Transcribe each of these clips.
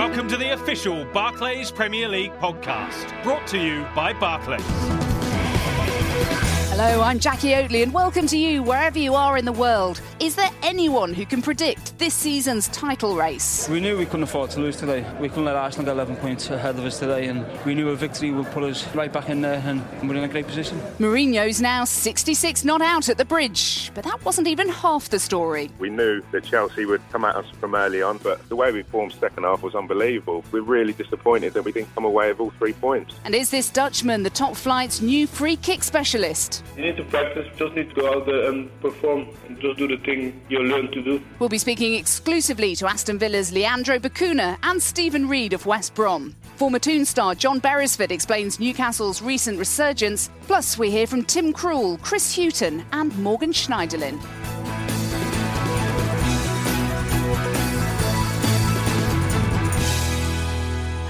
Welcome to the official Barclays Premier League podcast, brought to you by Barclays. Hello, I'm Jacqui Oatley, and welcome to you wherever you are in the world. Is there anyone who can predict this season's title race? We knew we couldn't afford to lose today. We couldn't let Arsenal get 11 points ahead of us today, and we knew a victory would put us right back in there, and we're in a great position. Mourinho's now 66 not out at the bridge, but that wasn't even half the story. We knew that Chelsea would come at us from early on, but the way we formed second half was unbelievable. We're really disappointed that we didn't come away with all three points. And is this Dutchman the top flight's new free kick specialist? You need to practice, just need to go out there and perform and just do the thing you learn to do. We'll be speaking exclusively to Aston Villa's Leandro Bacuna and Steven Reid of West Brom. Former Toon star John Beresford explains Newcastle's recent resurgence. Plus, we hear from Tim Krul, Chris Hughton, and Morgan Schneiderlin.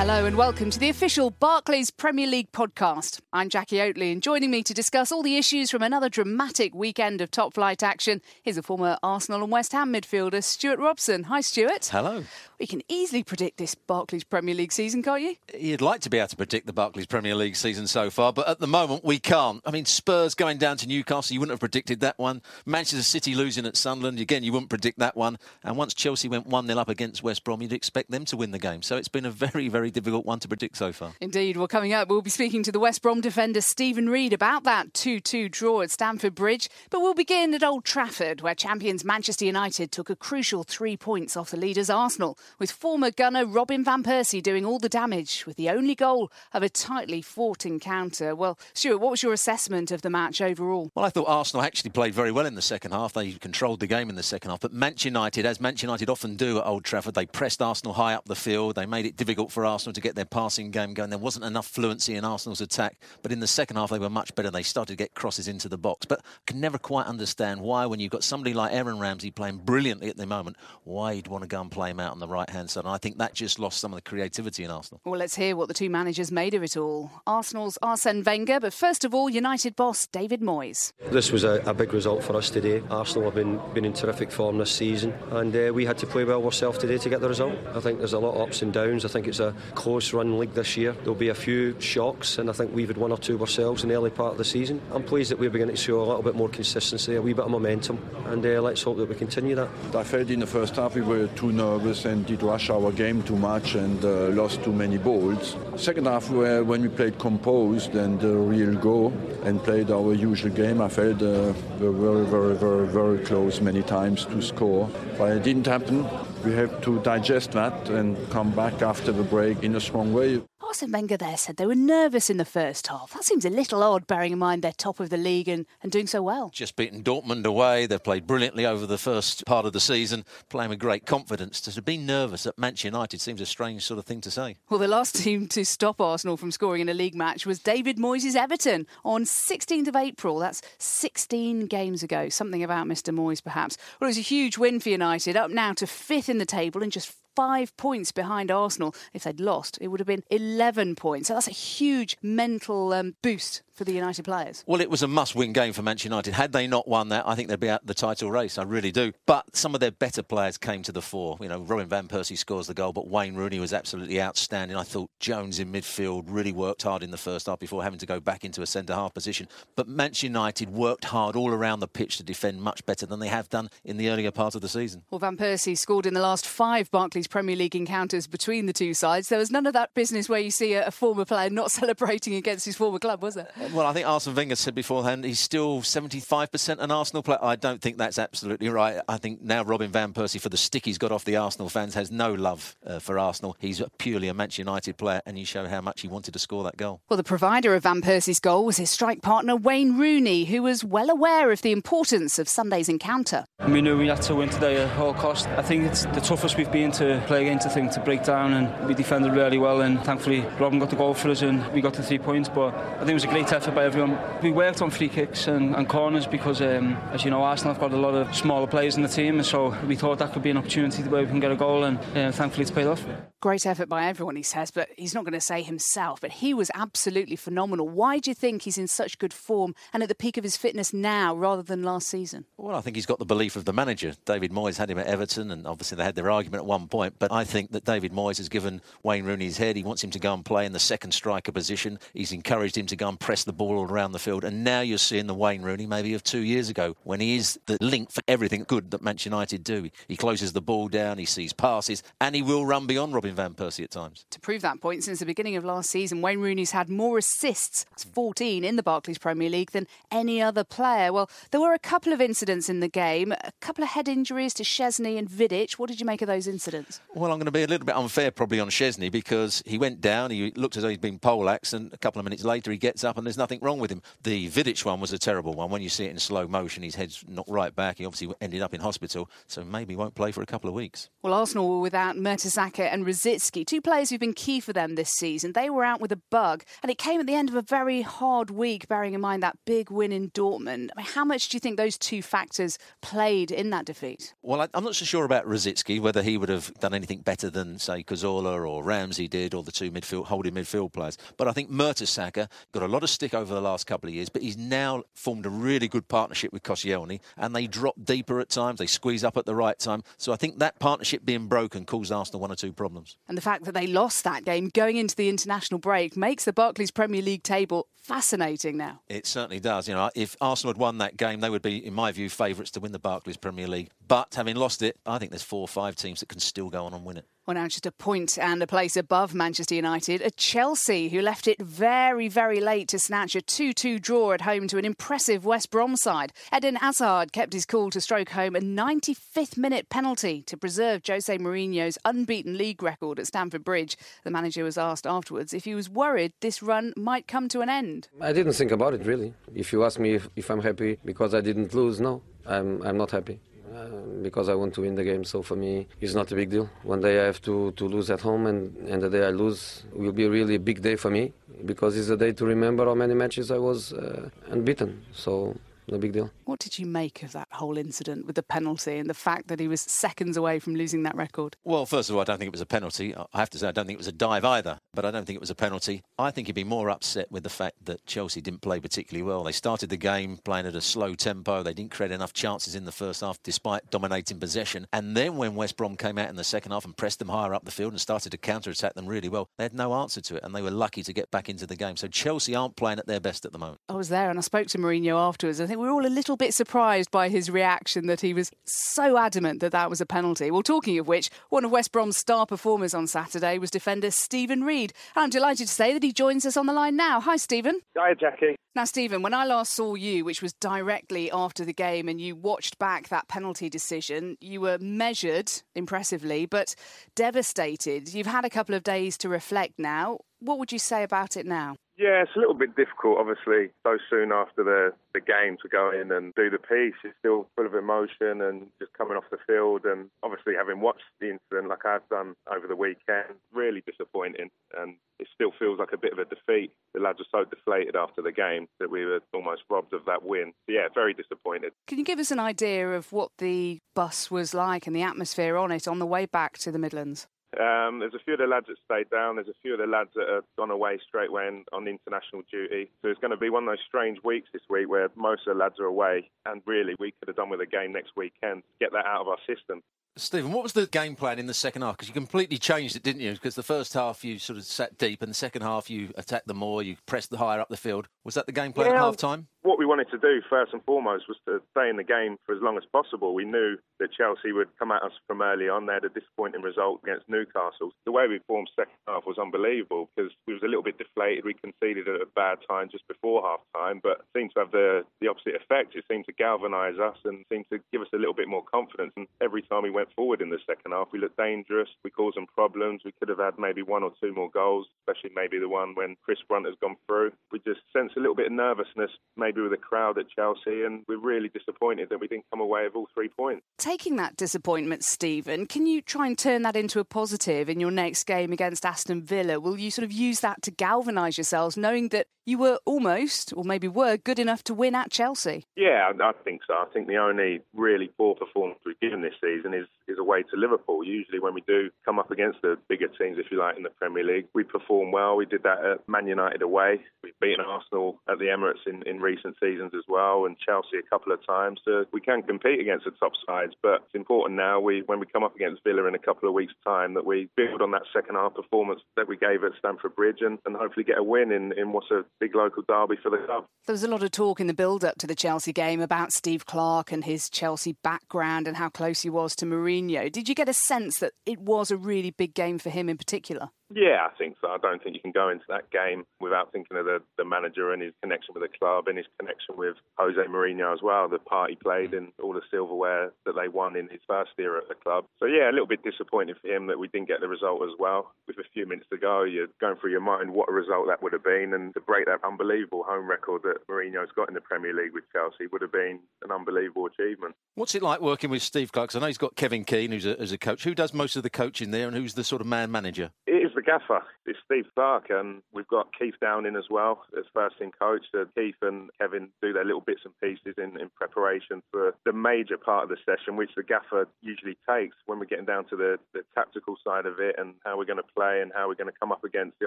Hello and welcome to the official Barclays Premier League podcast. I'm Jacqui Oatley, and joining me to discuss all the issues from another dramatic weekend of top flight action is a former Arsenal and West Ham midfielder, Stewart Robson. Hi, Stewart. Hello. We can easily predict this Barclays Premier League season, can't you? You'd like to be able to predict the Barclays Premier League season so far, but at the moment we can't. I mean, Spurs going down to Newcastle, you wouldn't have predicted that one. Manchester City losing at Sunderland, again, you wouldn't predict that one. And once Chelsea went 1 0 up against West Brom, you'd expect them to win the game. So it's been a very, very difficult one to predict so far. Indeed. Well, coming up, we'll be speaking to the West Brom defender Steven Reid about that 2 2 draw at Stamford Bridge. But we'll begin at Old Trafford, where champions Manchester United took a crucial three points off the leaders Arsenal, with former gunner Robin Van Persie doing all the damage with the only goal of a tightly fought encounter. Well, Stewart, what was your assessment of the match overall? Well, I thought Arsenal actually played very well in the second half. They controlled the game in the second half. But Manchester United, as Manchester United often do at Old Trafford, they pressed Arsenal high up the field. They made it difficult for Arsenal to get their passing game going. There wasn't enough fluency in Arsenal's attack. But in the second half, they were much better. They started to get crosses into the box. But I can never quite understand why, when you've got somebody like Aaron Ramsey playing brilliantly at the moment, why you'd want to go and play him out on the right hand side. And I think that just lost some of the creativity in Arsenal. Well, let's hear what the two managers made of it all. Arsenal's Arsene Wenger, but first of all, United boss David Moyes. This was a, a big result for us today. Arsenal have been, been in terrific form this season, and uh, we had to play well ourselves today to get the result. I think there's a lot of ups and downs. I think it's a close run league this year. There'll be a few shocks, and I think we've had one or two ourselves in the early part of the season. I'm pleased that we're beginning to show a little bit more consistency, a wee bit of momentum, and uh, let's hope that we continue that. I felt in the first half we were too nervous and did rush our game too much and uh, lost too many balls. Second half, where when we played composed and uh, real go and played our usual game, I felt uh, we were very, very, very, very close many times to score. But it didn't happen. We have to digest that and come back after the break in a strong way. Arsene Wenger there said they were nervous in the first half. That seems a little odd, bearing in mind they're top of the league and, and doing so well. Just beaten Dortmund away. They've played brilliantly over the first part of the season, playing with great confidence. To be nervous at Manchester United seems a strange sort of thing to say. Well, the last team to stop Arsenal from scoring in a league match was David Moyes' Everton on 16th of April. That's 16 games ago. Something about Mr. Moyes, perhaps. Well, it was a huge win for United, up now to fifth in the table and just five points behind Arsenal. If they'd lost, it would have been 11 points. So that's a huge mental um, boost for the United players. Well, it was a must win game for Manchester United. Had they not won that, I think they'd be out the title race. I really do. But some of their better players came to the fore. You know, Robin Van Persie scores the goal, but Wayne Rooney was absolutely outstanding. I thought Jones in midfield really worked hard in the first half before having to go back into a centre half position. But Manchester United worked hard all around the pitch to defend much better than they have done in the earlier part of the season. Well, Van Persie scored in the last five Barclays Premier League encounters between the two sides. There was none of that business where you see a, a former player not celebrating against his former club, was there? Well, I think Arsene Wenger said beforehand he's still 75% an Arsenal player. I don't think that's absolutely right. I think now Robin Van Persie, for the stick he's got off the Arsenal fans, has no love uh, for Arsenal. He's purely a Manchester United player, and you show how much he wanted to score that goal. Well, the provider of Van Persie's goal was his strike partner Wayne Rooney, who was well aware of the importance of Sunday's encounter. We knew we had to win today at all cost. I think it's the toughest we've been to play against a thing to break down, and we defended really well. And thankfully, Robin got the goal for us, and we got the three points. But I think it was a great test effort by everyone. We worked on free kicks and, and corners because, um, as you know, Arsenal have got a lot of smaller players in the team, and so we thought that could be an opportunity where we can get a goal, and uh, thankfully it's paid off. Great effort by everyone, he says, but he's not going to say himself. But he was absolutely phenomenal. Why do you think he's in such good form and at the peak of his fitness now rather than last season? Well, I think he's got the belief of the manager. David Moyes had him at Everton, and obviously they had their argument at one point. But I think that David Moyes has given Wayne Rooney his head. He wants him to go and play in the second striker position. He's encouraged him to go and press the ball all around the field. And now you're seeing the Wayne Rooney maybe of two years ago when he is the link for everything good that Manchester United do. He closes the ball down, he sees passes, and he will run beyond Robin Van Persie at times. To prove that point, since the beginning of last season, Wayne Rooney's had more assists, 14 in the Barclays Premier League, than any other player. Well, there were a couple of incidents in the game, a couple of head injuries to Szczesny and Vidic. What did you make of those incidents? Well, I'm going to be a little bit unfair probably on Szczesny because he went down, he looked as though he'd been poleaxed, and a couple of minutes later he gets up and there's nothing wrong with him. The Vidic one was a terrible one. When you see it in slow motion, his head's knocked right back. He obviously ended up in hospital, so maybe won't play for a couple of weeks. Well, Arsenal were without Mertesacker and Rosicky, two players who've been key for them this season. They were out with a bug, and it came at the end of a very hard week, bearing in mind that big win in Dortmund. I mean, how much do you think those two factors played in that defeat? Well, I'm not so sure about Rosicky, whether he would have done anything better than, say, Cazorla or Ramsey did, or the two midfield holding midfield players. But I think Mertesacker got a lot of stick over the last couple of years, but he's now formed a really good partnership with Koscielny, and they drop deeper at times, they squeeze up at the right time. So I think that partnership being broken caused Arsenal one or two problems. And the fact that they lost that game going into the international break makes the Barclays Premier League table fascinating now. It certainly does. You know, if Arsenal had won that game, they would be, in my view, favourites to win the Barclays Premier League. But having lost it, I think there's four or five teams that can still go on and win it. Well, now just a point and a place above Manchester United, a Chelsea who left it very, very late to snatch a 2 2 draw at home to an impressive West Brom side. Eden Hazard kept his cool to stroke home a 95th minute penalty to preserve Jose Mourinho's unbeaten league record at Stamford Bridge. The manager was asked afterwards if he was worried this run might come to an end. I didn't think about it really. If you ask me if, if I'm happy because I didn't lose, no, I'm, I'm not happy. Uh, because I want to win the game. So for me, it's not a big deal. One day I have to, to lose at home, and, and the day I lose will be really a big day for me because it's a day to remember how many matches I was uh, unbeaten. So no big deal. What did you make of that whole incident with the penalty and the fact that he was seconds away from losing that record? Well, first of all, I don't think it was a penalty. I have to say, I don't think it was a dive either, but I don't think it was a penalty. I think he'd be more upset with the fact that Chelsea didn't play particularly well. They started the game playing at a slow tempo. They didn't create enough chances in the first half despite dominating possession. And then when West Brom came out in the second half and pressed them higher up the field and started to counter attack them really well, they had no answer to it and they were lucky to get back into the game. So Chelsea aren't playing at their best at the moment. I was there and I spoke to Mourinho afterwards. I think we were all a little bit surprised by his reaction that he was so adamant that that was a penalty. Well, talking of which, one of West Brom's star performers on Saturday was defender Steven Reid. And I'm delighted to say that he joins us on the line now. Hi, Steven. Hi, Jacqui. Now, Steven, when I last saw you, which was directly after the game, and you watched back that penalty decision, you were measured impressively, but devastated. You've had a couple of days to reflect now. What would you say about it now? Yeah, it's a little bit difficult, obviously, so soon after the, the game to go in and do the piece. It's still full of emotion and just coming off the field. And obviously, having watched the incident like I've done over the weekend, really disappointing. And it still feels like a bit of a defeat. The lads were so deflated after the game that we were almost robbed of that win. So yeah, very disappointed. Can you give us an idea of what the bus was like and the atmosphere on it on the way back to the Midlands? Um, there's a few of the lads that stayed down. There's a few of the lads that have gone away straight away on, on international duty. So it's going to be one of those strange weeks this week where most of the lads are away, and really we could have done with a game next weekend. To get that out of our system. Steven, what was the game plan in the second half? Because you completely changed it, didn't you? Because the first half you sort of sat deep, and the second half you attacked the more, you pressed the higher up the field. Was that the game plan yeah, at half time? What we wanted to do first and foremost was to stay in the game for as long as possible. We knew that Chelsea would come at us from early on. They had a disappointing result against Newcastle. The way we formed second half was unbelievable because we was a little bit deflated. We conceded at a bad time just before half time, but seemed to have the, the opposite effect. It seemed to galvanise us and seemed to give us a little bit more confidence. And every time we went forward in the second half, we looked dangerous. We caused them problems. We could have had maybe one or two more goals, especially maybe the one when Chris Brunt has gone through. We just sense a little bit of nervousness, maybe with the crowd at Chelsea, and we're really disappointed that we didn't come away with all three points. Taking that disappointment, Steven, can you try and turn that into a positive in your next game against Aston Villa? Will you sort of use that to galvanise yourselves, knowing that you were almost, or maybe were, good enough to win at Chelsea. Yeah, I think so. I think the only really poor performance we've given this season is, is away to Liverpool. Usually, when we do come up against the bigger teams, if you like, in the Premier League, we perform well. We did that at Man United away. We've beaten Arsenal at the Emirates in, in recent seasons as well, and Chelsea a couple of times. So we can compete against the top sides, but it's important now we when we come up against Villa in a couple of weeks' time that we build on that second half performance that we gave at Stamford Bridge and, and hopefully get a win in, in what's a big local derby for the club. There was a lot of talk in the build up to the Chelsea game about Steve Clarke and his Chelsea background and how close he was to Mourinho. Did you get a sense that it was a really big game for him in particular? Yeah, I think so. I don't think you can go into that game without thinking of the, the manager and his connection with the club and his connection with Jose Mourinho as well, the part he played and all the silverware that they won in his first year at the club. So, yeah, a little bit disappointed for him that we didn't get the result as well. With a few minutes to go, you're going through your mind what a result that would have been. And to break that unbelievable home record that Mourinho's got in the Premier League with Chelsea would have been an unbelievable achievement. What's it like working with Steve Clarke? I know he's got Kevin Keen, who's a, who's a coach. Who does most of the coaching there and who's the sort of man manager? It gaffer. It's Steve Clarke, and we've got Keith Downing as well as first team coach. So Keith and Kevin do their little bits and pieces in, in preparation for the major part of the session, which the gaffer usually takes when we're getting down to the, the tactical side of it and how we're going to play and how we're going to come up against the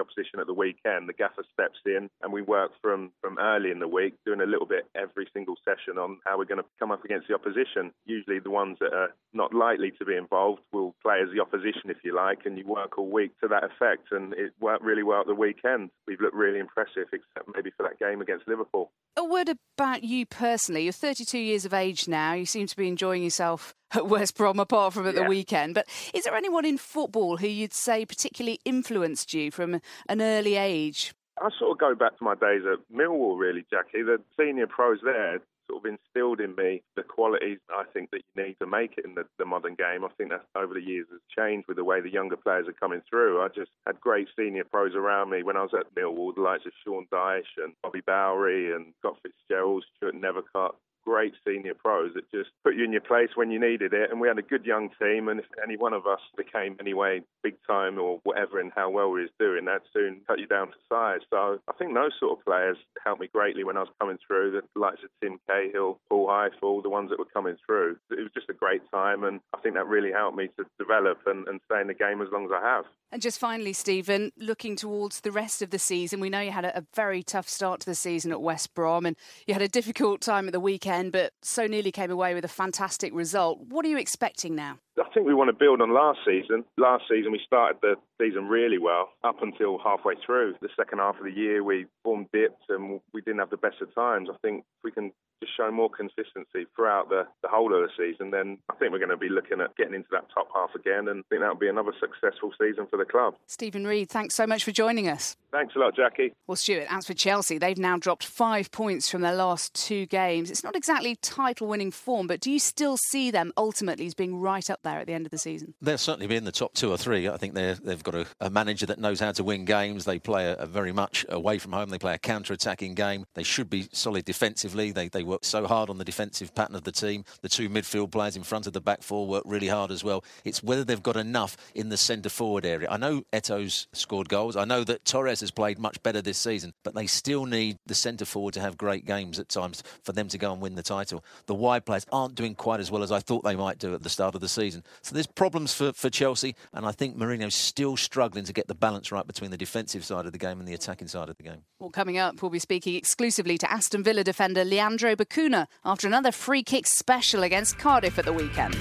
opposition at the weekend. The gaffer steps in, and we work from, from early in the week, doing a little bit every single session on how we're going to come up against the opposition. Usually, the ones that are not likely to be involved will play as the opposition, if you like, and you work all week to that effect. And it worked really well at the weekend. We've looked really impressive, except maybe for that game against Liverpool. A word about you personally. You're 32 years of age now. You seem to be enjoying yourself at West Brom, apart from at yeah. the weekend. But is there anyone in football who you'd say particularly influenced you from an early age? I sort of go back to my days at Millwall, really, Jacqui. The senior pros there sort of instilled in me the qualities I think that you need to make it in the, the modern game. I think that over the years has changed with the way the younger players are coming through. I just had great senior pros around me when I was at Millwall, the likes of Sean Dyche and Bobby Bowry and Scott Fitzgerald, Stuart Nethercott, great senior pros that just put you in your place when you needed it. And we had a good young team, and if any one of us became anyway big time or whatever in how well we was doing, that soon cut you down to size. So I think those sort of players helped me greatly when I was coming through. The likes of Tim Cahill, Paul Ifill, the ones that were coming through. It was just a great time, and I think that really helped me to develop and, and stay in the game as long as I have. And just finally, Steven, looking towards the rest of the season, we know you had a, a very tough start to the season at West Brom, and you had a difficult time at the weekend, but so nearly came away with a fantastic result. What are you expecting now? I think we want to build on last season. Last season, we started the season really well up until halfway through. The second half of the year, we formed dipped and we didn't have the best of times. I think if we can just show more consistency throughout the, the whole of the season, then I think we're going to be looking at getting into that top half again and I think that will be another successful season for the club. Steven Reid, thanks so much for joining us. Thanks a lot, Jacqui. Well, Stewart, as for Chelsea, they've now dropped five points from their last two games. It's not exactly title winning form, but do you still see them ultimately as being right up there at the end of the season? They'll certainly be in the top two or three. I think they've got a, a, manager that knows how to win games. They play a, a very much away from home. They play a counter attacking game. They should be solid defensively. They, they work so hard on the defensive pattern of the team. The two midfield players in front of the back four work really hard as well. It's whether they've got enough in the centre forward area. I know Eto's scored goals. I know that Torres has played much better this season, but they still need the centre forward to have great games at times for them to go and win the title. The wide players aren't doing quite as well as I thought they might do at the start of the season. So there's problems for, for Chelsea, and I think Mourinho's still struggling to get the balance right between the defensive side of the game and the attacking side of the game. Well, coming up, we'll be speaking exclusively to Aston Villa defender Leandro Bacuna after another free kick special against Cardiff at the weekend.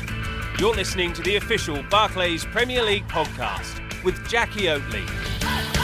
You're listening to the official Barclays Premier League podcast with Jacqui Oatley.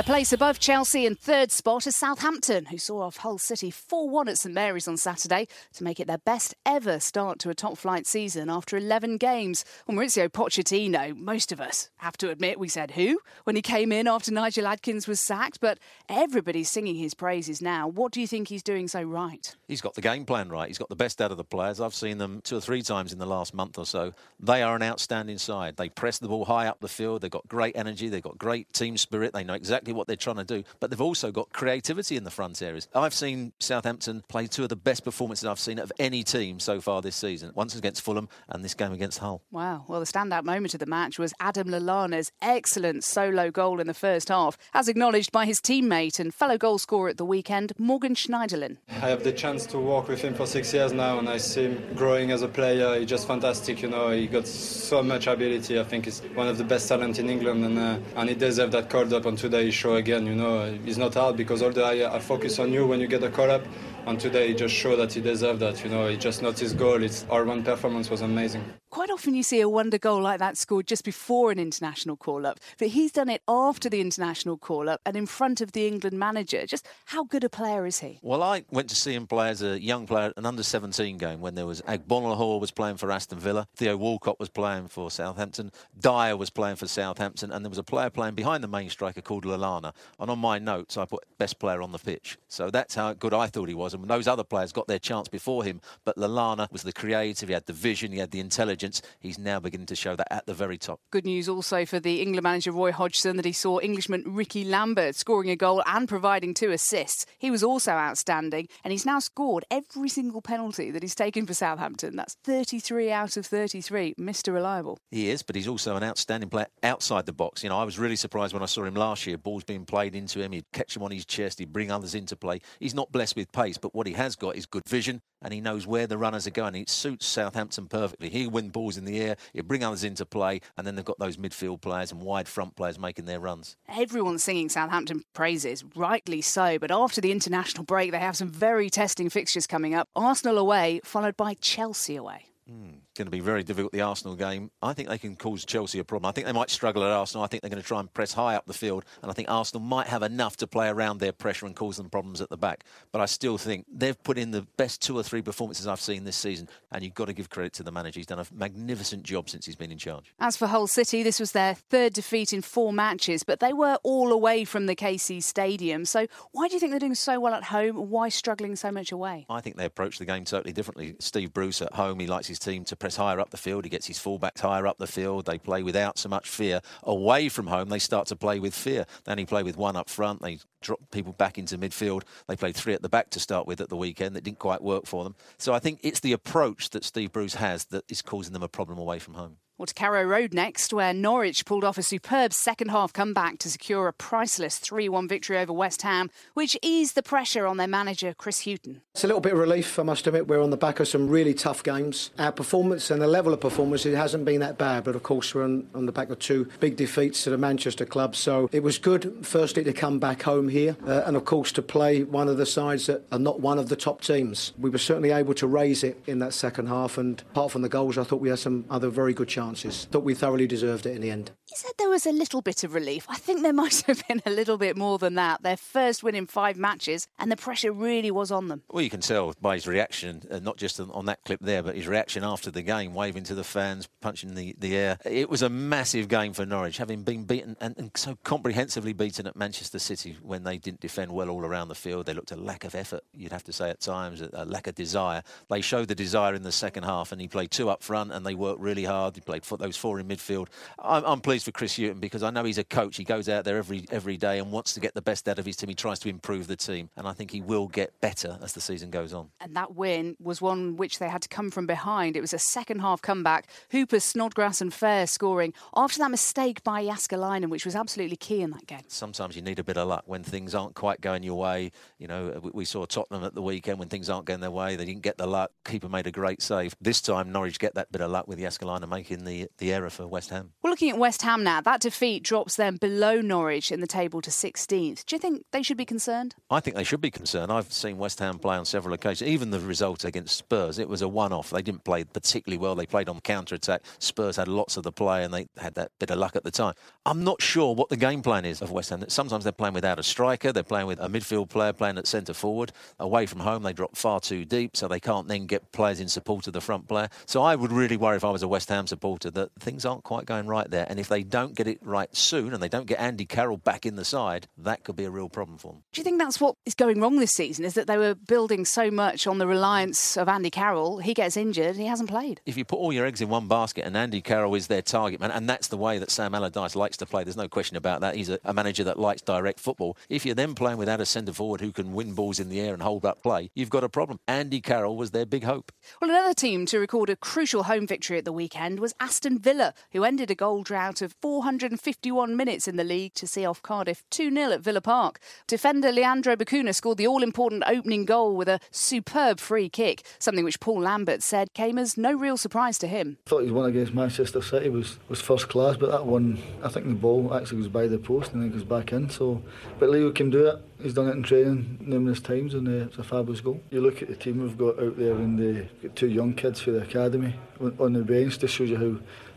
A place above Chelsea in third spot is Southampton, who saw off Hull City 4 1 at St Mary's on Saturday to make it their best ever start to a top flight season after 11 games. Well, Mauricio Pochettino, most of us have to admit we said who when he came in after Nigel Adkins was sacked, but everybody's singing his praises now. What do you think he's doing so right? He's got the game plan right. He's got the best out of the players. I've seen them two or three times in the last month or so. They are an outstanding side. They press the ball high up the field. They've got great energy. They've got great team spirit. They know exactly exactly what they're trying to do, but they've also got creativity in the front areas. I've seen Southampton play two of the best performances I've seen of any team so far this season. Once against Fulham and this game against Hull. Wow. Well, the standout moment of the match was Adam Lallana's excellent solo goal in the first half, as acknowledged by his teammate and fellow goalscorer at the weekend, Morgan Schneiderlin. I have the chance to work with him for six years now, and I see him growing as a player. He's just fantastic, you know. He got so much ability. I think he's one of the best talent in England, and uh, and he deserves that call up. And today he show again, you know, it's not hard because all the I, I focus on you when you get a call up. And today he just showed that he deserved that. You know, he just not his goal. It's our one performance was amazing. Quite often you see a wonder goal like that scored just before an international call up, but he's done it after the international call up and in front of the England manager. Just how good a player is he? Well, I went to see him play as a young player, an under 17 game when there was Agbonlahor was playing for Aston Villa, Theo Walcott was playing for Southampton, Dyer was playing for Southampton, and there was a player playing behind the main striker called Lallana. And on my notes, I put best player on the pitch. So that's how good I thought he was. And those other players got their chance before him, but Lallana was the creative, he had the vision, he had the intelligence. He's now beginning to show that at the very top. Good news also for the England manager Roy Hodgson that he saw Englishman Rickie Lambert scoring a goal and providing two assists. He was also outstanding, and he's now scored every single penalty that he's taken for Southampton. That's 33 out of 33. Mr. Reliable. He is, but he's also an outstanding player outside the box. You know, I was really surprised when I saw him last year. Balls being played into him, he'd catch them on his chest, he'd bring others into play. He's not blessed with pace, but what he has got is good vision, and he knows where the runners are going. It suits Southampton perfectly. He win balls in the air, he'll bring others into play, and then they've got those midfield players and wide front players making their runs. Everyone's singing Southampton praises, rightly so, but after the international break, they have some very testing fixtures coming up. Arsenal away, followed by Chelsea away. Mm, going to be very difficult, the Arsenal game. I think they can cause Chelsea a problem. I think they might struggle at Arsenal. I think they're going to try and press high up the field, and I think Arsenal might have enough to play around their pressure and cause them problems at the back. But I still think they've put in the best two or three performances I've seen this season, and you've got to give credit to the manager. He's done a magnificent job since he's been in charge. As for Hull City, this was their third defeat in four matches, but they were all away from the KC Stadium. So why do you think they're doing so well at home? Why struggling so much away? I think they approach the game totally differently. Steve Bruce at home, he likes his team to press higher up the field. He gets his fullbacks higher up the field. They play without so much fear. Away from home, they start to play with fear. They only play with one up front. They drop people back into midfield. They played three at the back to start with at the weekend. That didn't quite work for them. So I think it's the approach that Steve Bruce has that is causing them a problem away from home. Well, to Carrow Road next, where Norwich pulled off a superb second half comeback to secure a priceless 3 1 victory over West Ham, which eased the pressure on their manager, Chris Hughton. It's a little bit of relief, I must admit. We're on the back of some really tough games. Our performance and the level of performance, it hasn't been that bad, but of course, we're on, on the back of two big defeats to the Manchester club. So it was good, firstly, to come back home here, uh, and of course, to play one of the sides that are not one of the top teams. We were certainly able to raise it in that second half, and apart from the goals, I thought we had some other very good chances. Thought we thoroughly deserved it in the end. You said there was a little bit of relief. I think there might have been a little bit more than that. Their first win in five matches, and the pressure really was on them. Well, you can tell by his reaction, uh, not just on, on, that clip there, but his reaction after the game, waving to the fans, punching the, the air. It was a massive game for Norwich, having been beaten and, and so comprehensively beaten at Manchester City when they didn't defend well all around the field. They looked a lack of effort, you'd have to say at times, a, a lack of desire. They showed the desire in the second half, and he played two up front, and they worked really hard. He played for those four in midfield. I'm, I'm pleased for Chris Hughton because I know he's a coach. He goes out there every every day and wants to get the best out of his team. He tries to improve the team, and I think he will get better as the season goes on. And that win was one which they had to come from behind. It was a second half comeback. Hooper, Snodgrass, and Fair scoring after that mistake by Jääskeläinen, which was absolutely key in that game. Sometimes you need a bit of luck when things aren't quite going your way. You know, uh, we saw Tottenham at the weekend when things aren't going their way. They didn't get the luck. Keeper made a great save. This time, Norwich get that bit of luck with Jääskeläinen making the the error for West Ham. Well, looking at West Ham now, that defeat drops them below Norwich in the table to 16th. Do you think they should be concerned? I think they should be concerned. I've seen West Ham play on several occasions. Even the result against Spurs, it was a one-off. They didn't play particularly well. They played on counter-attack. Spurs had lots of the play and they had that bit of luck at the time. I'm not sure what the game plan is of West Ham. Sometimes they're playing without a striker. They're playing with a midfield player playing at centre forward. Away from home, they drop far too deep, so they can't then get players in support of the front player. So I would really worry if I was a West Ham supporter supporter that things aren't quite going right there. And if they don't get it right soon and they don't get Andy Carroll back in the side, that could be a real problem for them. Do you think that's what is going wrong this season? Is that they were building so much on the reliance of Andy Carroll? He gets injured, he hasn't played. If you put all your eggs in one basket and Andy Carroll is their target man, and that's the way that Sam Allardyce likes to play, there's no question about that. He's a, a manager that likes direct football. If you're then playing without a centre forward who can win balls in the air and hold up play, you've got a problem. Andy Carroll was their big hope. Well, another team to record a crucial home victory at the weekend was Aston Villa, who ended a goal drought of 451 minutes in the league to see off Cardiff 2 0 at Villa Park. Defender Leandro Bacuna scored the all important opening goal with a superb free kick, something which Paul Lambert said came as no real surprise to him. I thought his one against Manchester City was, was first class, but that one, I think the ball actually goes by the post and then goes back in. So, But Leo can do it. He's done it in training numerous times and uh, it's a fabulous goal. You look at the team we've got out there and they've got two young kids for the academy on the bench. This shows you how,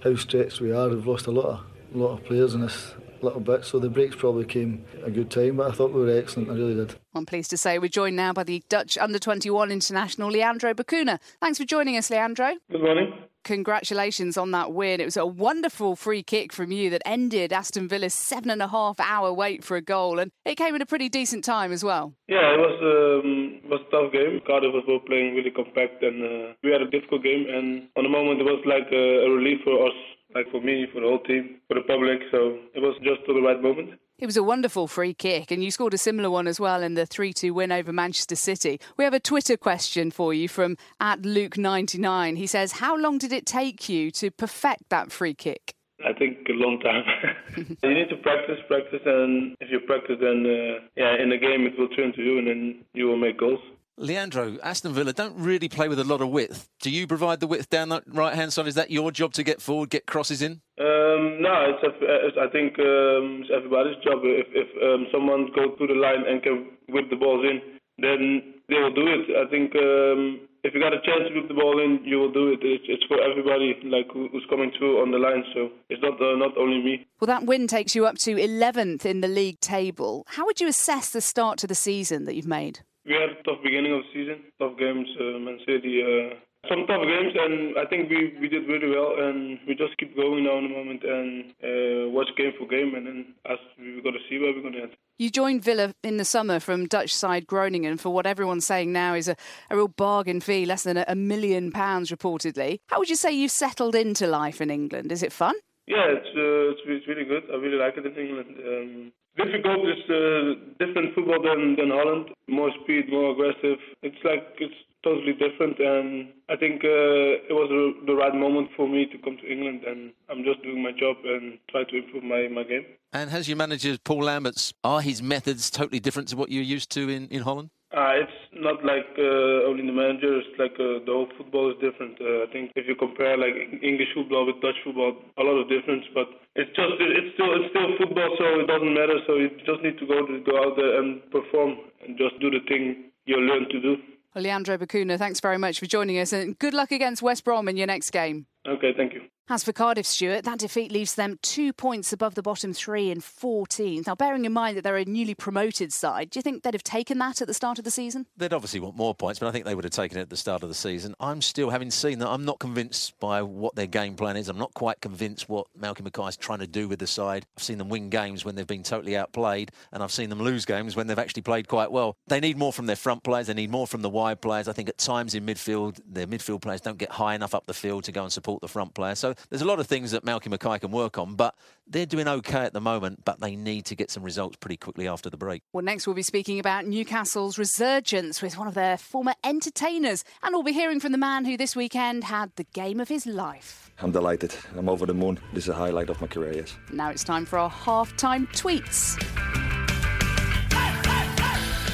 how stretched we are. We've lost a lot of, lot of players in this little bit, so the breaks probably came a good time, but I thought we were excellent, I really did. I'm pleased to say we're joined now by the Dutch under 21 international Leandro Bacuna. Thanks for joining us, Leandro. Good morning. Congratulations on that win. It was a wonderful free kick from you that ended Aston Villa's seven and a half hour wait for a goal, and it came at a pretty decent time as well. Yeah, it was um, was a tough game. Cardiff was both playing really compact, and uh, we had a difficult game. And on the moment, it was like a, a relief for us like for me, for the whole team, for the public. So it was just to the right moment. It was a wonderful free kick, and you scored a similar one as well in the 3 2 win over Manchester City. We have a Twitter question for you from at Luke99. He says, How long did it take you to perfect that free kick? I think a long time. you need to practice, practice, and if you practice, then uh, yeah, in the game it will turn to you, and then you will make goals. Leandro, Aston Villa don't really play with a lot of width. Do you provide the width down that right hand side? Is that your job to get forward, get crosses in? Um, no, it's, it's, I think um, it's everybody's job. If, if um, someone goes to the line and can whip the balls in, then they will do it. I think um, if you got a chance to whip the ball in, you will do it. It's, it's for everybody, like who's coming through on the line. So it's not uh, not only me. Well, that win takes you up to 11th in the league table. How would you assess the start to the season that you've made? We had a tough beginning of the season, tough games. Uh, Man City, uh, some tough games, and I think we, we did really well. And we just keep going now in the moment and uh, watch game for game, and then as we've got to see where we're going to end. You joined Villa in the summer from Dutch side Groningen for what everyone's saying now is a, a real bargain fee, less than a, a million pounds reportedly. How would you say you've settled into life in England? Is it fun? Yeah, it's, uh, it's, it's really good. I really like it in England. Um, difficult is uh, different football than than Holland. More speed, more aggressive. It's like it's totally different, and I think uh, it was the right moment for me to come to England, and I'm just doing my job and try to improve my, my game. And has your manager Paul Lambert's are his methods totally different to what you're used to in, in Holland? Uh, it's not like uh, only the manager. It's like uh, the whole football is different. Uh, I think if you compare like English football with Dutch football, a lot of difference. But it's just it's still it's still football, so it doesn't matter. So you just need to go to go out there and perform and just do the thing you learn to do. Leandro Bacuna, thanks very much for joining us, and good luck against West Brom in your next game. Okay, thank you. As for Cardiff, Stewart, that defeat leaves them two points above the bottom three in 14th. Now, bearing in mind that they're a newly promoted side, do you think they'd have taken that at the start of the season? They'd obviously want more points, but I think they would have taken it at the start of the season. I'm still, having seen that, I'm not convinced by what their game plan is. I'm not quite convinced what Malky Mackay is trying to do with the side. I've seen them win games when they've been totally outplayed, and I've seen them lose games when they've actually played quite well. They need more from their front players. They need more from the wide players. I think at times in midfield, their midfield players don't get high enough up the field to go and support the front player. So there's a lot of things that Malky Mackay can work on, but they're doing okay at the moment, but they need to get some results pretty quickly after the break. Well, next we'll be speaking about Newcastle's resurgence with one of their former entertainers, and we'll be hearing from the man who this weekend had the game of his life. I'm delighted. I'm over the moon. This is a highlight of my career, yes. Now it's time for our half-time tweets.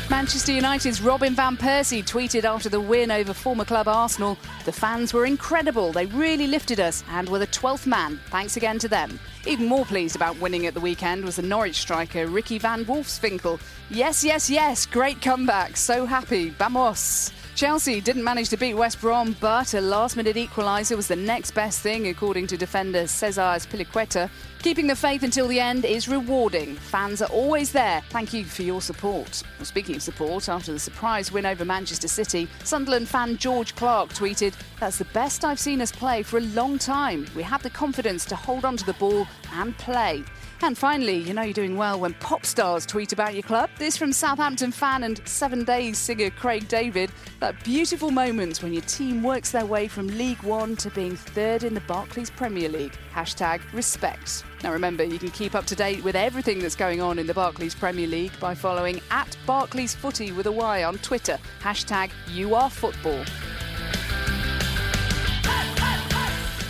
Manchester United's Robin Van Persie tweeted after the win over former club Arsenal The fans were incredible. They really lifted us and were the 12th man. Thanks again to them. Even more pleased about winning at the weekend was the Norwich striker Ricky Van Wolfswinkel. Yes, yes, yes. Great comeback. So happy. Vamos. Chelsea didn't manage to beat West Brom, but a last minute equaliser was the next best thing, according to defender Cesar Azpilicueta. Keeping the faith until the end is rewarding. Fans are always there. Thank you for your support. Well, speaking of support, after the surprise win over Manchester City, Sunderland fan George Clark tweeted, That's the best I've seen us play for a long time. We had the confidence to hold on to the ball and play. And finally, you know you're doing well when pop stars tweet about your club. This from Southampton fan and Seven Days singer Craig David. That beautiful moment when your team works their way from League One to being third in the Barclays Premier League. Hashtag respect. Now remember, you can keep up to date with everything that's going on in the Barclays Premier League by following at Barclays Footy with a Y on Twitter. Hashtag you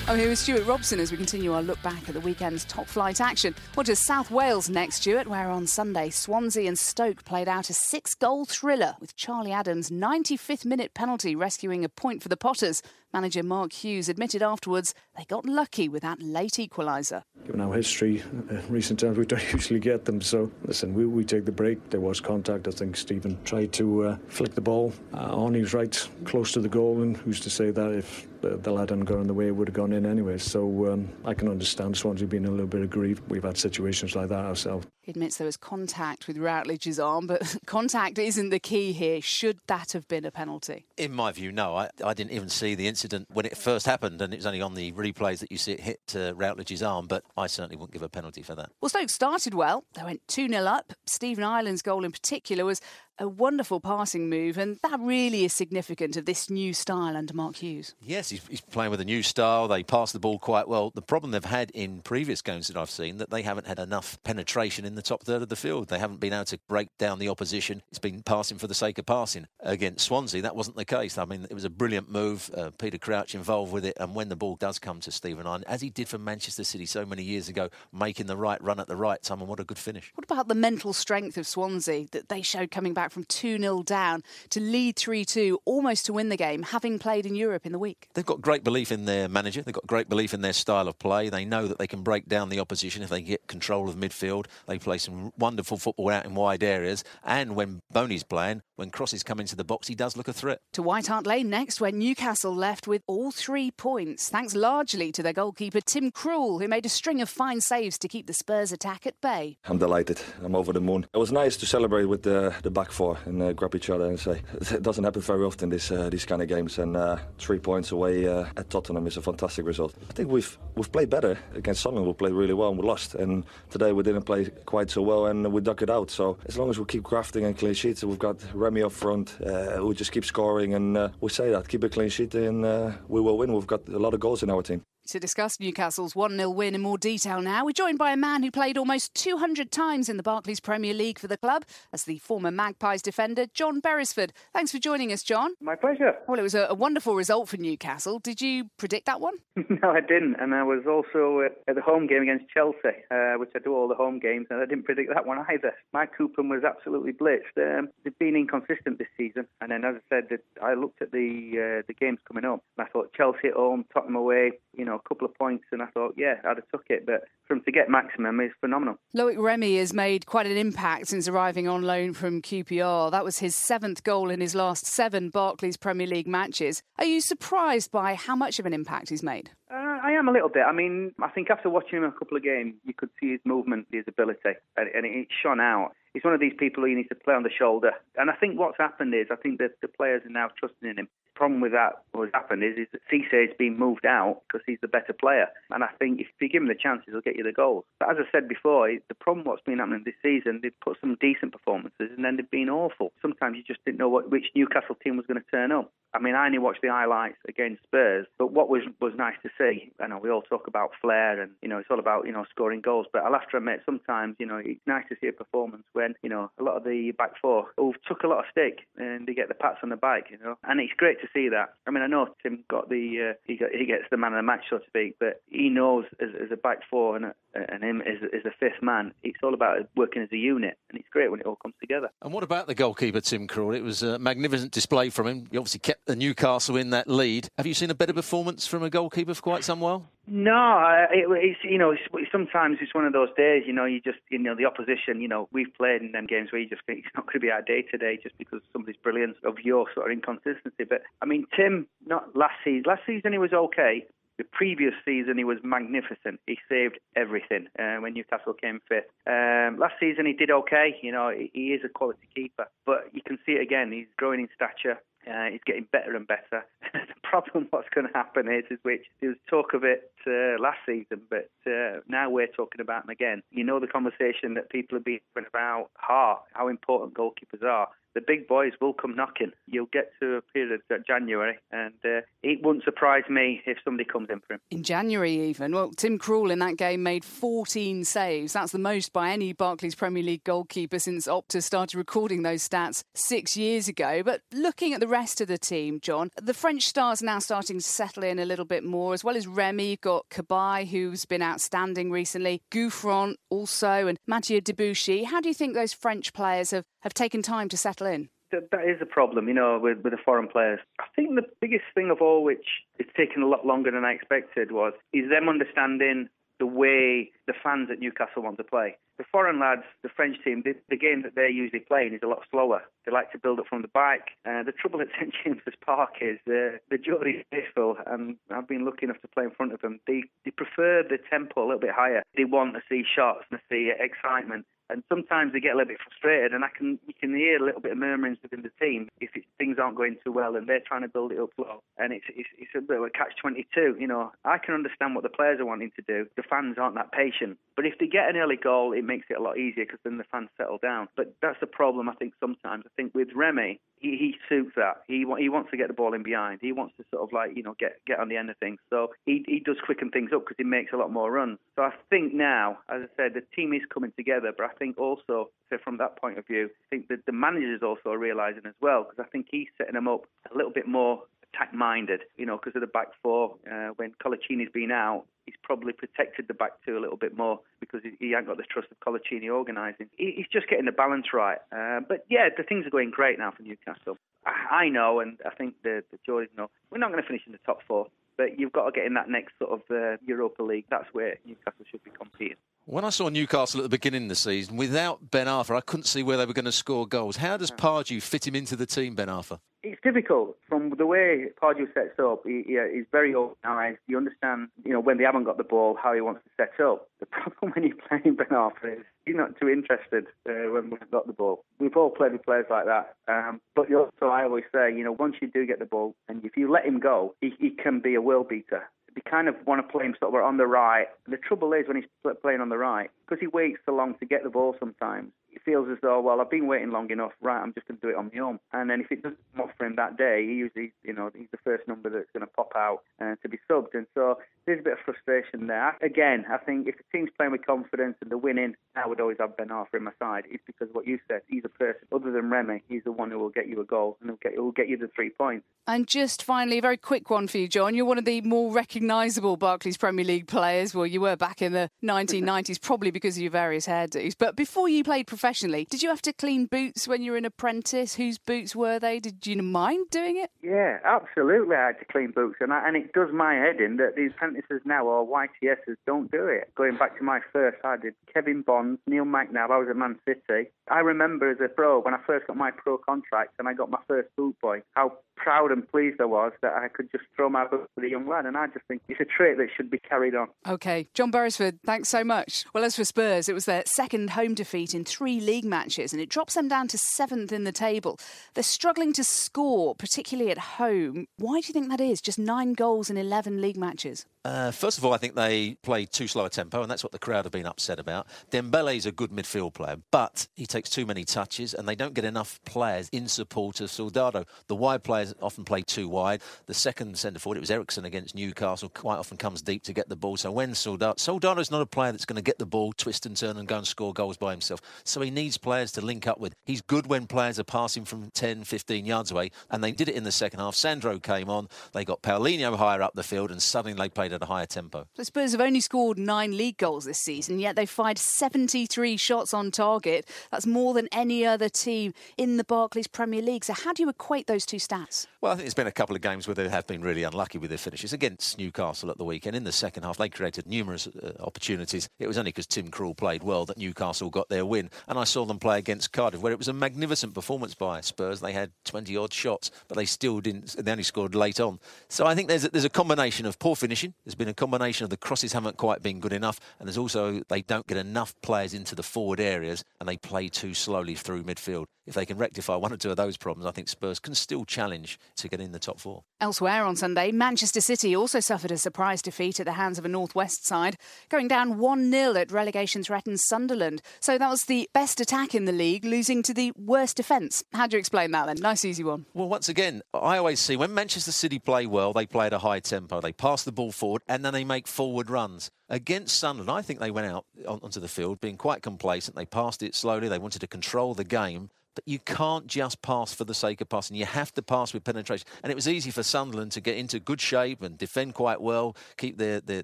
I'm here with Stewart Robson as we continue our look back at the weekend's top flight action. What does South Wales next, Stewart? Where on Sunday, Swansea and Stoke played out a six goal thriller with Charlie Adams' 95th minute penalty rescuing a point for the Potters. Manager Mark Hughes admitted afterwards they got lucky with that late equaliser. Given our history, uh, recent times we don't usually get them. So listen, we, we take the break. There was contact. I think Stephen tried to uh, flick the ball uh, on. He was right close to the goal, and who's to say that if the, the lad hadn't gone in the way, it would have gone in anyway. So um, I can understand Swansea being a little bit aggrieved. We've had situations like that ourselves. He admits there was contact with Routledge's arm, but contact isn't the key here. Should that have been a penalty? In my view, no. I, I didn't even see the incident when it first happened, and it was only on the replays that you see it hit uh, Routledge's arm, but I certainly wouldn't give a penalty for that. Well, Stoke started well. They went 2 0 up. Stephen Ireland's goal in particular was a wonderful passing move, and that really is significant of this new style under Mark Hughes. Yes, he's, he's, playing with a new style. They pass the ball quite well. The problem they've had in previous games that I've seen that they haven't had enough penetration in the top third of the field. They haven't been able to break down the opposition. It's been passing for the sake of passing. Against Swansea, that wasn't the case. I mean, it was a brilliant move. Uh, Peter Crouch involved with it, and when the ball does come to Stephen Ireland, as he did for Manchester City so many years ago, making the right run at the right time, and what a good finish. What about the mental strength of Swansea that they showed coming back from 2 0 down to lead 3 2, almost to win the game, having played in Europe in the week. They've got great belief in their manager. They've got great belief in their style of play. They know that they can break down the opposition if they get control of midfield. They play some wonderful football out in wide areas. And when Bony's playing, when crosses come into the box, he does look a threat. To White Hart Lane next, where Newcastle left with all three points, thanks largely to their goalkeeper Tim Krul, who made a string of fine saves to keep the Spurs attack at bay. I'm delighted. I'm over the moon. It was nice to celebrate with the, the back four and uh, grab each other and say it doesn't happen very often this uh, these kind of games. And uh, three points away uh, at Tottenham is a fantastic result. I think we've we've played better against Sunderland. We played really well and we lost. And today we didn't play quite so well and we dug it out. So as long as we keep grafting and clean sheets, we've got Remy up front. Uh, we just keep scoring and uh, we say that keep a clean sheet and uh, we will win. We've got a lot of goals in our team. To discuss Newcastle's 1 0 win in more detail now, we're joined by a man who played almost 200 times in the Barclays Premier League for the club as the former Magpies defender, John Beresford. Thanks for joining us, John. My pleasure. Well, it was a, a wonderful result for Newcastle. Did you predict that one? no, I didn't. And I was also at the home game against Chelsea, uh, which I do all the home games, and I didn't predict that one either. Mike Cooper was absolutely blitzed. Um, they've been inconsistent this season. And then, as I said, I looked at the uh, the games coming up, and I thought Chelsea at home, Tottenham away, you know, a couple of points, and I thought, yeah, I'd have took it. But from to get maximum is phenomenal. Loic Remy has made quite an impact since arriving on loan from QPR. That was his seventh goal in his last seven Barclays Premier League matches. Are you surprised by how much of an impact he's made? Uh, I am a little bit. I mean, I think after watching him a couple of games, you could see his movement, his ability, and, and it shone out. He's one of these people who you need to play on the shoulder. And I think what's happened is I think that the players are now trusting in him. Problem with that, what's happened is, is that Cisse has been moved out because he's the better player. And I think if you give him the chances, he'll get you the goals. But as I said before, the problem what's been happening this season, they've put some decent performances and then they've been awful. Sometimes you just didn't know what, which Newcastle team was going to turn up. I mean, I only watched the highlights against Spurs, but what was was nice to see, I know we all talk about flair and, you know, it's all about, you know, scoring goals, but I'll have to admit, sometimes, you know, it's nice to see a performance when, you know, a lot of the back four who took a lot of stick and they get the pats on the back, you know, and it's great to see that. I mean, I know Tim got the, uh, he, got, he gets the man of the match, so to speak, but he knows as, as a back four and, and him as, as a fifth man, it's all about working as a unit, and it's great when it all comes together. And what about the goalkeeper, Tim Krul? It was a magnificent display from him. He obviously kept the Newcastle in that lead. Have you seen a better performance from a goalkeeper for quite some while? No, it, it's you know it's, sometimes it's one of those days. You know, you just you know the opposition. You know, we've played in them games where you just think it's not going to be our day today just because of somebody's brilliance of your sort of inconsistency. But I mean, Tim, not last season. Last season he was okay. The previous season he was magnificent. He saved everything uh, when Newcastle came fifth. Um, last season he did okay. You know, he, he is a quality keeper, but you can see it again. He's growing in stature. Uh, he's getting better and better. the problem, what's going to happen is, is which there was talk of it uh, last season, but uh, now we're talking about him again. You know the conversation that people have been about heart, how important goalkeepers are the big boys will come knocking. You'll get to a period of January, and uh, it wouldn't surprise me if somebody comes in for him. In January, even. Well, Tim Krul in that game made 14 saves. That's the most by any Barclays Premier League goalkeeper since Opta started recording those stats six years ago. But looking at the rest of the team, John, the French stars now starting to settle in a little bit more, as well as Remy. You've got Cabaye, who's been outstanding recently, Gouffran also, and Mathieu Debuchy. How do you think those French players have, have taken time to settle in? that is a problem, you know, with, with the foreign players. I think the biggest thing of all, which is taking a lot longer than I expected, was is them understanding the way the fans at Newcastle want to play. The foreign lads, the French team, the, the game that they're usually playing is a lot slower. They like to build up from the back. Uh, the trouble at St James's Park is uh, the Geordie faithful, and I've been lucky enough to play in front of them. They they prefer the tempo a little bit higher. They want to see shots and see excitement and sometimes they get a little bit frustrated, and I can you can hear a little bit of murmurings within the team if it, things aren't going too well, and they're trying to build it up slow, and it's it's, it's a bit of a catch twenty two. You know, I can understand what the players are wanting to do. The fans aren't that patient, but if they get an early goal, it makes it a lot easier because then the fans settle down. But that's the problem I think sometimes. I think with Remy, he, he suits that. He he wants to get the ball in behind. He wants to sort of like you know get get on the end of things. So he he does quicken things up because he makes a lot more runs. So I think now, as I said, the team is coming together. But I think also so from that point of view, I think that the manager is also realising as well because I think he's setting them up a little bit more attack minded, you know, because of the back four. Uh, when Coloccini's been out, he's probably protected the back two a little bit more because he, he ain't got the trust of Coloccini organising. He, he's just getting the balance right. Uh, but yeah, the things are going great now for Newcastle. I, I know, and I think the, the Geordies know, we're not going to finish in the top four but you've got to get in that next sort of uh, Europa League. That's where Newcastle should be competing. When I saw Newcastle at the beginning of the season, without Ben Arfa, I couldn't see where they were going to score goals. How does Pardew fit him into the team, Ben Arfa? It's difficult from the way Pardew sets up. He, he, he's very organised. You understand, you know, when they haven't got the ball, how he wants to set up. The problem when you're playing Ben Arfa is he's not too interested uh, when we've got the ball. We've all played with players like that. Um, but also, I always say, you know, once you do get the ball, and if you let him go, he, he can be a world beater they kind of want to play him sort of on the right. The trouble is when he's playing on the right, because he waits so long to get the ball sometimes, it feels as though, well, I've been waiting long enough, right, I'm just going to do it on my own. And then if it doesn't come off for him that day, he usually, you know, he's the first number that's going to pop out uh, to be subbed. And so there's a bit of frustration there. Again, I think if the team's playing with confidence and they're winning, I would always have Ben Arfa in my side. It's because what you said, he's a person, other than Remy, he's the one who will get you a goal and he'll get, he'll get you the three points. And just finally, a very quick one for you, John. You're one of the more recognisable Barclays Premier League players. Well, you were back in the 1990s, probably because of your various hairdos. But before you played professionally, did you have to clean boots when you were an apprentice? Whose boots were they? Did you mind doing it? Yeah, absolutely. I had to clean boots, and I, and it does my head in that these apprentices now or YTSs don't do it. Going back to my first, I did Kevin Bond's, Neil McNab. I was at Man City. I remember as a pro when I first got my pro contract and I got my first boot boy, how proud and pleased I was that I could just throw my book with the young lad. And I just think it's a trait that should be carried on. OK. John Beresford, thanks so much. Well, as for Spurs, it was their second home defeat in three league matches, and it drops them down to seventh in the table. They're struggling to score, particularly at home. Why do you think that is? Just nine goals in 11 league matches. Uh, first of all, I think they play too slow a tempo, and that's what the crowd have been upset about. Dembele is a good midfield player, but he takes too many touches, and they don't get enough players in support of Soldado. The wide players often play too wide. The second centre forward, it was Eriksen against Newcastle, quite often comes deep to get the ball. So when Soldado, Soldado is not a player that's going to get the ball, twist and turn, and go and score goals by himself. So he needs players to link up with. He's good when players are passing from 10, 15 yards away, and they did it in the second half. Sandro came on, they got Paulinho higher up the field, and suddenly they played at a higher tempo. The Spurs have only scored nine league goals this season, yet they've fired 73 shots on target. That's more than any other team in the Barclays Premier League. So, how do you equate those two stats? Well, I think there's been a couple of games where they have been really unlucky with their finishes. Against Newcastle at the weekend. In the second half, they created numerous uh, opportunities. It was only because Tim Krul played well that Newcastle got their win. And I saw them play against Cardiff, where it was a magnificent performance by Spurs. They had 20 odd shots, but they still didn't, they only scored late on. So I think there's a, there's a combination of poor finishing, there's been a combination of the crosses haven't quite been good enough, and there's also they don't get enough players into the forward areas and they play too slowly through midfield. If they can rectify one or two of those problems, I think Spurs can still challenge to get in the top four. Elsewhere on Sunday, Manchester City also suffered a surprise defeat at the hands of a Northwest side, going down 1 0 at relegation threatened Sunderland. So that was the best attack in the league, losing to the worst defence. How do you explain that then? Nice, easy one. Well, once again, I always see when Manchester City play well, they play at a high tempo. They pass the ball forward and then they make forward runs. Against Sunderland, I think they went out onto the field being quite complacent. They passed it slowly. They wanted to control the game. But you can't just pass for the sake of passing. You have to pass with penetration. And it was easy for Sunderland to get into good shape and defend quite well, keep their, their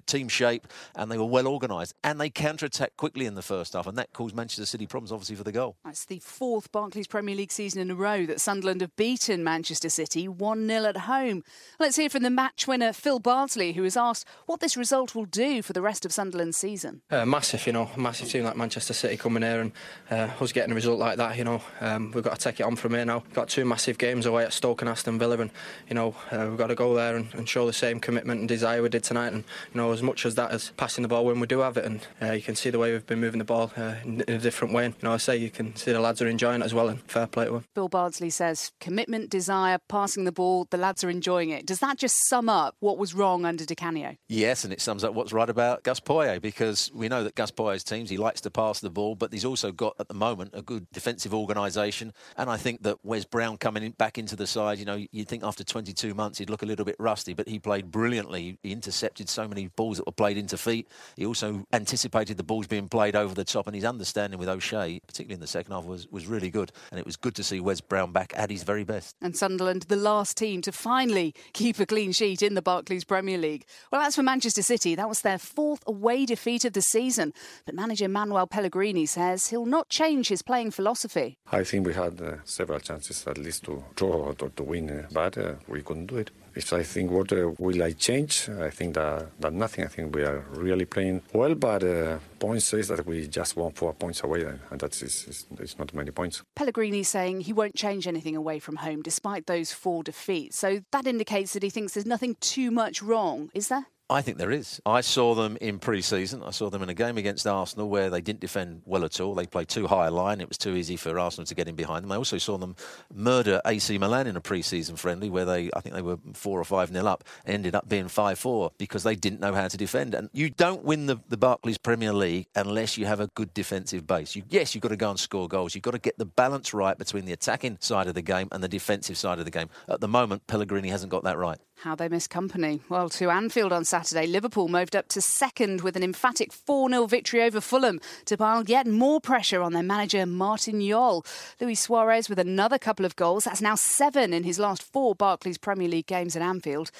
team shape, and they were well organised. And they counter-attacked quickly in the first half, and that caused Manchester City problems, obviously, for the goal. That's the fourth Barclays Premier League season in a row that Sunderland have beaten Manchester City 1 0 at home. Let's hear from the match winner, Phil Bardsley, who was asked what this result will do for the rest of Sunderland's season. Uh, massive, you know, a massive team like Manchester City coming here and uh, us getting a result like that, you know. Um, we've got to take it on from here now. We've got two massive games away at Stoke and Aston Villa, and you know uh, we've got to go there and, and, show the same commitment and desire we did tonight. And you know as much as that as passing the ball when we do have it, and uh, you can see the way we've been moving the ball uh, in, in, a different way. And, you know I say you can see the lads are enjoying it as well, and fair play to them. Phil Bardsley says commitment, desire, passing the ball. The lads are enjoying it. Does that just sum up what was wrong under Di Canio? Yes, and it sums up what's right about Gus Poyet because we know that Gus Poyet's teams he likes to pass the ball, but he's also got at the moment a good defensive organisation and I think that Wes Brown coming in, back into the side, you know, you'd think after 22 months he'd look a little bit rusty, but he played brilliantly. He intercepted so many balls that were played into feet. He also anticipated the balls being played over the top, and his understanding with O'Shea, particularly in the second half, was, was really good. And it was good to see Wes Brown back at his very best. And Sunderland, the last team to finally keep a clean sheet in the Barclays Premier League. Well, as for Manchester City, that was their fourth away defeat of the season. But manager Manuel Pellegrini says he'll not change his playing philosophy. I think we had uh, several chances at least to draw or to win, uh, but uh, we couldn't do it. If I think what uh, will I change, I think that, that nothing. I think we are really playing well, but uh, points says that we just won four points away, and that's it's not many points. Pellegrini saying he won't change anything away from home despite those four defeats. So that indicates that he thinks there's nothing too much wrong, is there? I think there is. I saw them in pre season. I saw them in a game against Arsenal where they didn't defend well at all. They played too high a line. It was too easy for Arsenal to get in behind them. I also saw them murder AC Milan in a pre season friendly where they, I think they were four or five nil up, ended up being 5 4 because they didn't know how to defend. And you don't win the, the Barclays Premier League unless you have a good defensive base. You, yes, you've got to go and score goals. You've got to get the balance right between the attacking side of the game and the defensive side of the game. At the moment, Pellegrini hasn't got that right. How they miss company. Well, to Anfield on Saturday, Liverpool moved up to second with an emphatic 4 0 victory over Fulham to pile yet more pressure on their manager, Martin Jol. Luis Suarez with another couple of goals. That's now seven in his last four Barclays Premier League games at Anfield.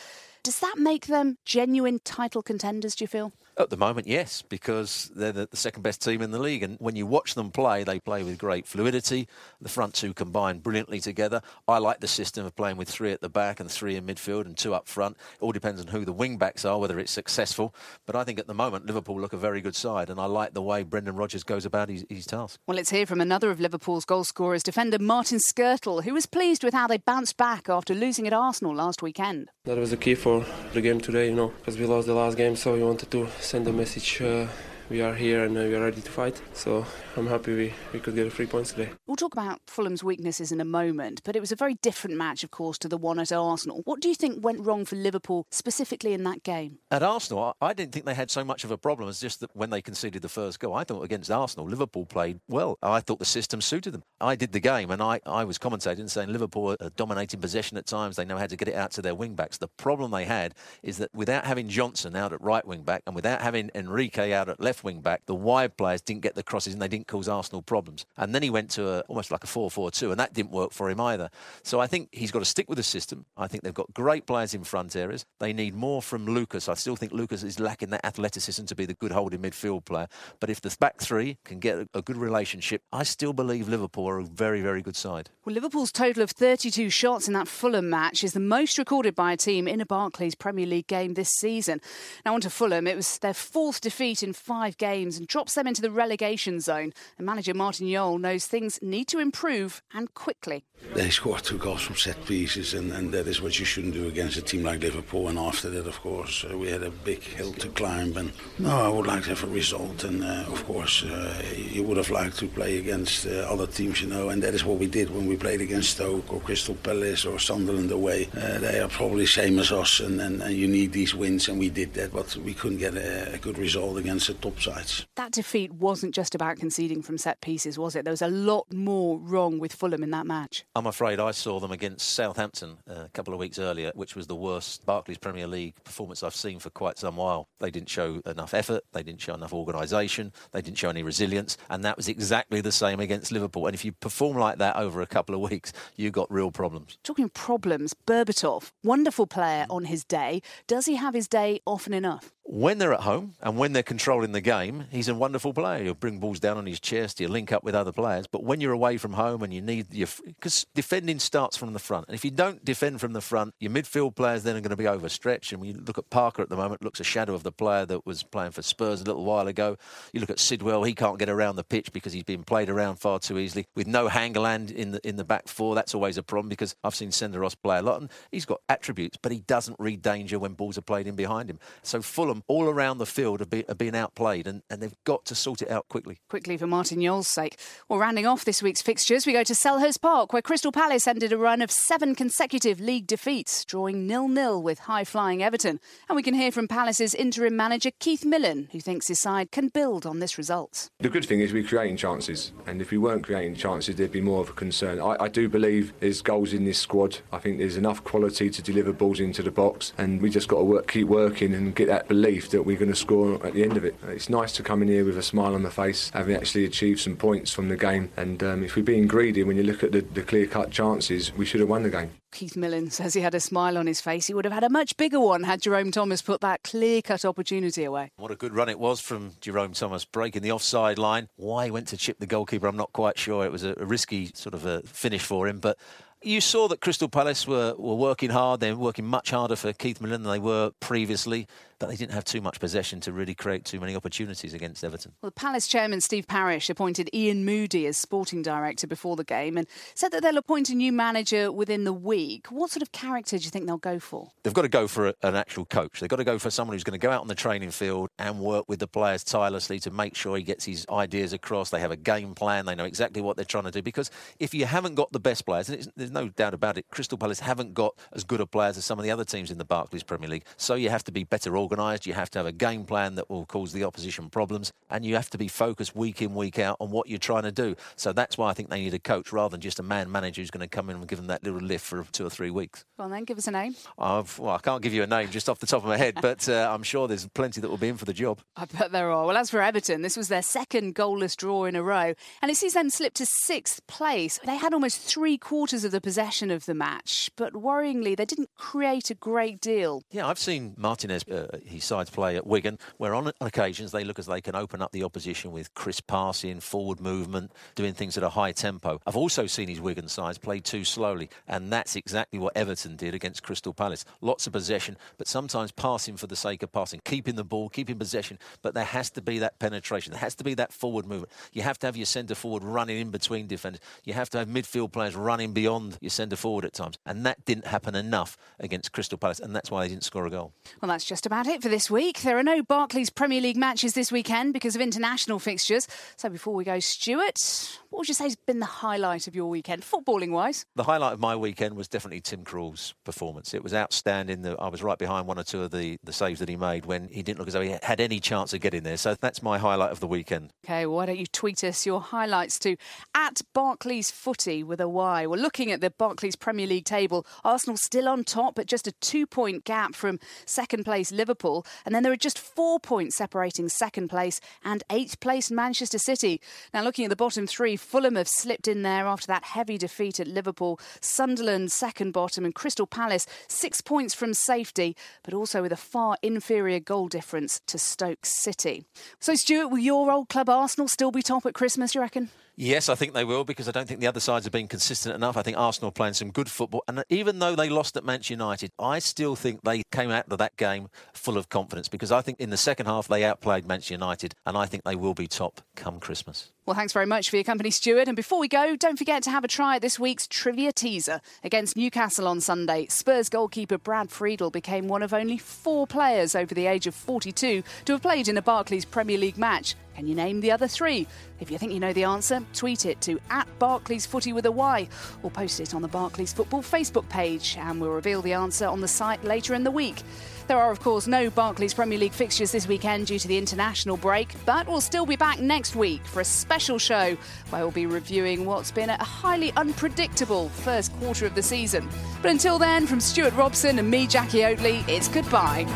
Does that make them genuine title contenders, do you feel? At the moment, yes, because they're the, the, second best team in the league. And when you watch them play, they play with great fluidity. The front two combine brilliantly together. I like the system of playing with three at the back and three in midfield and two up front. It all depends on who the wing backs are, whether it's successful. But I think at the moment, Liverpool look a very good side. And I like the way Brendan Rodgers goes about his, his task. Well, let's hear from another of Liverpool's goal scorers, defender Martin Skrtel, who was pleased with how they bounced back after losing at Arsenal last weekend. That was the key for the game today, you know, because we lost the last game, so we wanted to send a message uh, we are here and uh, we are ready to fight. So I'm happy we, we could get three points today. We'll talk about Fulham's weaknesses in a moment, but it was a very different match, of course, to the one at Arsenal. What do you think went wrong for Liverpool specifically in that game? At Arsenal, I didn't think they had so much of a problem as just that when they conceded the first goal. I thought against Arsenal, Liverpool played well. I thought the system suited them. I did the game and I, I was commentating saying Liverpool are dominating possession at times. They know how to get it out to their wing backs. The problem they had is that without having Johnson out at right wing back and without having Enrique out at left left wing back, the wide players didn't get the crosses and they didn't cause Arsenal problems. And then he went to a, almost like a 4 4 2, and that didn't work for him either. So I think he's got to stick with the system. I think they've got great players in front areas. They need more from Lucas. I still think Lucas is lacking that athleticism to be the good holding midfield player. But if the back three can get a good relationship, I still believe Liverpool are a very, very good side. Well, Liverpool's total of 32 shots in that Fulham match is the most recorded by a team in a Barclays Premier League game this season. Now, on to Fulham. It was their fourth defeat in five games and drops them into the relegation zone. And manager Martin Jol knows things need to improve and quickly. They scored two goals from set pieces, and, and that is what you shouldn't do against a team like Liverpool. And after that, of course, uh, we had a big hill to climb. And no, I would like to have a result. And uh, of course, uh, you would have liked to play against uh, other teams, you know. And that is what we did when we played against Stoke or Crystal Palace or Sunderland away. Uh, they are probably same as us, and, and, and, you need these wins, and we did that. But we couldn't get a, a good result against the top sides. That defeat wasn't just about conceding from set pieces, was it? There was a lot more wrong with Fulham in that match. I'm afraid I saw them against Southampton uh, a couple of weeks earlier, which was the worst Barclays Premier League performance I've seen for quite some while. They didn't show enough effort, they didn't show enough organisation, they didn't show any resilience, and that was exactly the same against Liverpool. And if you perform like that over a couple of weeks, you've got real problems. Talking problems, Berbatov, wonderful player on his day. Does he have his day often enough? When they're at home and when they're controlling the game, he's a wonderful player. He'll bring balls down on his chest, he'll link up with other players. But when you're away from home and you need your. Because defending starts from the front. And if you don't defend from the front, your midfield players then are going to be overstretched. And when you look at Parker at the moment, looks a shadow of the player that was playing for Spurs a little while ago. You look at Sidwell, he can't get around the pitch because he's been played around far too easily. With no Hangeland in the, in the back four, that's always a problem because I've seen Senderos play a lot and he's got attributes, but he doesn't read danger when balls are played in behind him. So Fulham, all around the field have, be, have been outplayed, and, and they've got to sort it out quickly. Quickly for Martin Jol's sake. Well, rounding off this week's fixtures, we go to Selhurst Park, where Crystal Palace ended a run of seven consecutive league defeats, drawing nil-nil with high-flying Everton. And we can hear from Palace's interim manager Keith Millen, who thinks his side can build on this result. The good thing is we're creating chances, and if we weren't creating chances, there'd be more of a concern. I, I do believe there's goals in this squad. I think there's enough quality to deliver balls into the box, and we just got to work, keep working and get that belief that we're going to score at the end of it. It's nice to come in here with a smile on the face, having actually achieved some points from the game. And um, if we're being greedy, when you look at the, the clear cut chances, we should have won the game. Keith Millen says he had a smile on his face. He would have had a much bigger one had Jerome Thomas put that clear cut opportunity away. What a good run it was from Jerome Thomas, breaking the offside line. Why he went to chip the goalkeeper, I'm not quite sure. It was a, a risky sort of a finish for him, but you saw that Crystal Palace were, were working hard. They're working much harder for Keith Millen than they were previously but they didn't have too much possession to really create too many opportunities against Everton. Well, the Palace chairman Steve Parish appointed Iain Moody as sporting director before the game and said that they'll appoint a new manager within the week. What sort of character do you think they'll go for? They've got to go for a, an actual coach. They've got to go for someone who's going to go out on the training field and work with the players tirelessly to make sure he gets his ideas across. They have a game plan. They know exactly what they're trying to do. Because if you haven't got the best players, and there's no doubt about it, Crystal Palace haven't got as good a players as some of the other teams in the Barclays Premier League. So you have to be better organised. You have to have a game plan that will cause the opposition problems, and you have to be focused week in, week out on what you're trying to do. So that's why I think they need a coach rather than just a man manager who's going to come in and give them that little lift for two or three weeks. Well, then, give us a name. I've, well, I can't give you a name just off the top of my head, but uh, I'm sure there's plenty that will be in for the job. I bet there are. Well, as for Everton, this was their second goalless draw in a row, and it sees them slip to sixth place. They had almost three quarters of the possession of the match, but worryingly, they didn't create a great deal. Yeah, I've seen Martinez, uh, his sides play at Wigan, where on occasions they look as they can open up the opposition with crisp passing, forward movement, doing things at a high tempo. I've also seen his Wigan sides play too slowly, and that's exactly what Everton did against Crystal Palace. Lots of possession, but sometimes passing for the sake of passing, keeping the ball, keeping possession, but there has to be that penetration. There has to be that forward movement. You have to have your centre forward running in between defenders. You have to have midfield players running beyond your centre forward at times, and that didn't happen enough against Crystal Palace, and that's why they didn't score a goal. Well, that's just about it for this week. There are no Barclays Premier League matches this weekend because of international fixtures. So before we go, Stewart, what would you say has been the highlight of your weekend, footballing wise? The highlight of my weekend was definitely Tim Krul's performance. It was outstanding. I was right behind one or two of the, the saves that he made when he didn't look as though he had any chance of getting there. So that's my highlight of the weekend. Okay, well, why don't you tweet us your highlights to at Barclays Footy with a Y. We're looking at the Barclays Premier League table. Arsenal still on top, but just a two point gap from second place Liverpool. Liverpool, and then there are just four points separating second place and eighth place Manchester City. Now, looking at the bottom three, Fulham have slipped in there after that heavy defeat at Liverpool. Sunderland, second bottom, and Crystal Palace, six points from safety, but also with a far inferior goal difference to Stoke City. So, Stewart, will your old club Arsenal still be top at Christmas, you reckon? Yes, I think they will because I don't think the other sides have been consistent enough. I think Arsenal playing some good football. And even though they lost at Manchester United, I still think they came out of that game full of confidence because I think in the second half they outplayed Manchester United and I think they will be top come Christmas. Well, thanks very much for your company, Stewart. And before we go, don't forget to have a try at this week's trivia teaser against Newcastle on Sunday. Spurs goalkeeper Brad Friedel became one of only four players over the age of 42 to have played in a Barclays Premier League match. Can you name the other three? If you think you know the answer, tweet it to at Barclays Footy with a Y or post it on the Barclays Football Facebook page and we'll reveal the answer on the site later in the week. There are, of course, no Barclays Premier League fixtures this weekend due to the international break, but we'll still be back next week for a special show where we'll be reviewing what's been a highly unpredictable first quarter of the season. But until then, from Stewart Robson and me, Jacqui Oatley, it's goodbye.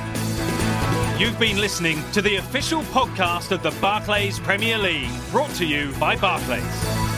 You've been listening to the official podcast of the Barclays Premier League, brought to you by Barclays.